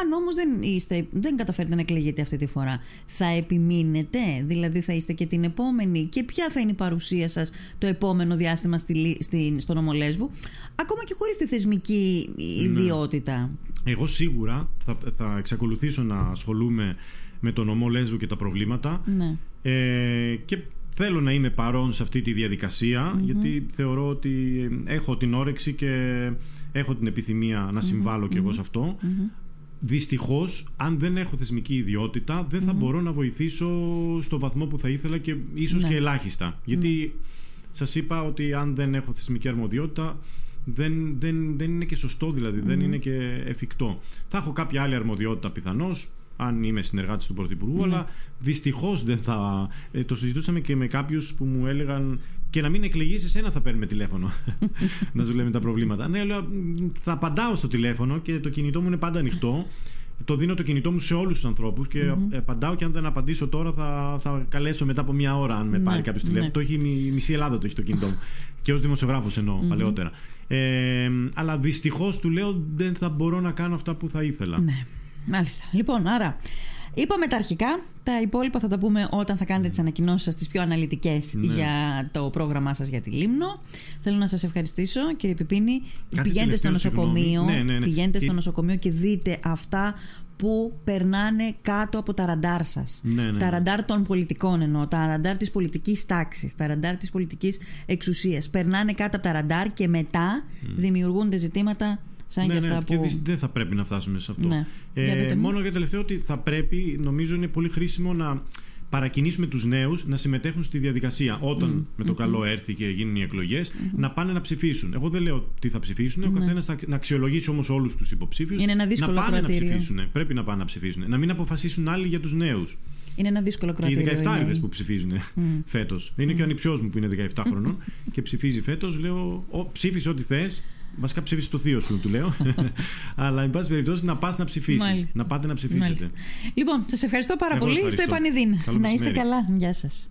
αν όμως δεν, είστε, δεν καταφέρετε να εκλεγείτε αυτή τη φορά, θα επιμείνετε, δηλαδή θα είστε και την επόμενη και ποια θα είναι η παρουσία σας το επόμενο διάστημα διάστημα στη, στη, στον Ομολέσβου, ακόμα και χωρίς τη θεσμική ναι. ιδιότητα. Εγώ σίγουρα θα, θα εξακολουθήσω να ασχολούμαι με τον ομό και τα προβλήματα ναι. ε, και θέλω να είμαι παρόν σε αυτή τη διαδικασια γιατί θεωρώ ότι έχω την όρεξη και έχω την επιθυμία να συμβάλλω κι εγώ σε αυτό. Δυστυχώς, αν δεν έχω θεσμική ιδιότητα, δεν θα μπορώ να βοηθήσω στο βαθμό που θα ήθελα και ίσως Ναι. και ελάχιστα. Γιατί σας είπα ότι αν δεν έχω θεσμική αρμοδιότητα, δεν, δεν, δεν είναι και σωστό δηλαδή, δεν είναι και εφικτό. Θα έχω κάποια άλλη αρμοδιότητα πιθανώς, αν είμαι συνεργάτης του Πρωθυπουργού, αλλά δυστυχώς δεν θα. ε, το συζητούσαμε και με κάποιους που μου έλεγαν και να μην εκλεγείς, εσένα θα παίρνουμε τηλέφωνο. να σου λέμε τα προβλήματα. Ναι, λέω, «Μ, θα απαντάω στο τηλέφωνο και το κινητό μου είναι πάντα ανοιχτό. Το δίνω το κινητό μου σε όλους τους ανθρώπους και απαντάω και αν δεν απαντήσω τώρα θα, θα καλέσω μετά από μια ώρα αν με πάρει Ναι, κάποιος τηλέφωνο. ναι. Το έχει η μισή Ελλάδα το έχει το κινητό μου. και ως δημοσιογράφος εννοώ παλαιότερα. Ε, αλλά δυστυχώς του λέω δεν θα μπορώ να κάνω αυτά που θα ήθελα. Ναι, μάλιστα. Λοιπόν, άρα είπαμε τα αρχικά. Τα υπόλοιπα θα τα πούμε όταν θα κάνετε τις ανακοινώσεις σας, τις πιο αναλυτικές Ναι. για το πρόγραμμά σας για τη Λίμνο. Θέλω να σας ευχαριστήσω, κύριε Πιπίνη. Κάτι πηγαίνετε στο τελευταίο, νοσοκομείο. συγγνώμη. Ναι, ναι, ναι. Πηγαίνετε στο Η- νοσοκομείο και δείτε αυτά που περνάνε κάτω από τα ραντάρ σας. Ναι, ναι, Τα ναι. ραντάρ των πολιτικών εννοώ. Τα ραντάρ της πολιτικής τάξης. Τα ραντάρ της πολιτικής εξουσίας. Περνάνε κάτω από τα ραντάρ και μετά δημιουργούνται ζητήματα σαν Ναι, και ναι, αυτά και που. δυσ- δεν θα πρέπει να φτάσουμε σε αυτό. Ναι. Για πείτε Ε, μου. μόνο για τελευταίο ότι θα πρέπει, νομίζω είναι πολύ χρήσιμο να παρακινήσουμε τους νέους να συμμετέχουν στη διαδικασία. Όταν με το καλό έρθει και γίνουν οι εκλογες να πάνε να ψηφίσουν. Εγώ δεν λέω τι θα ψηφίσουν, ο καθένας θα να αξιολογήσει όμως όλους τους υποψήφιους. Είναι ένα δύσκολο να πάνε κρατήριο. να ψηφίσουν. Πρέπει να πάνε να ψηφίσουν. Να μην αποφασίσουν άλλοι για τους νέους. Είναι ένα δύσκολο Και οι κρατήριο. 17 είναι. που ψηφίζουν φέτος. Είναι και ο ανιψιός μου που είναι 17 χρονών και ψηφίζει φέτος. Λέω, «Ω, ψήφισε ό,τι θες. Βασικά ψήφισε το θείο σου, του λέω. Αλλά, εν πάση περιπτώσει, να πας να ψηφίσεις. Μάλιστα. Να πάτε να ψηφίσετε. Μάλιστα. Λοιπόν, σας ευχαριστώ πάρα Εγώ πολύ. ευχαριστώ. Στο επανειδήν. Καλό Να είστε μεσημέρι. καλά. Γεια σας.